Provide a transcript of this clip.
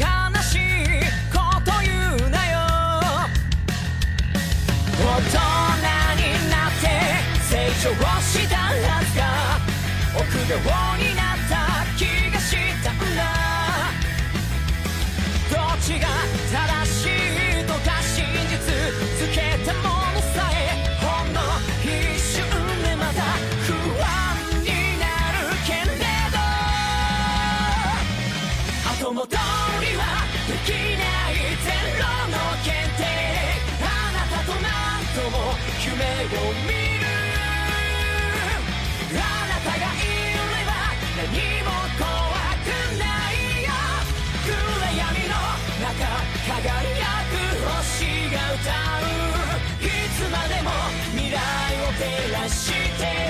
悲しいこと言うなよ。大人になって成長したはずが臆病になった気がしたんだ。どっちが正しいとか真実つけたものさえほんの一瞬でまた不安になるけれど。後戻りできないゼロの限定あなたと何度も夢を見る。あなたがいれば何も怖くないよ暗闇の中輝く星が歌ういつまでも未来を照らして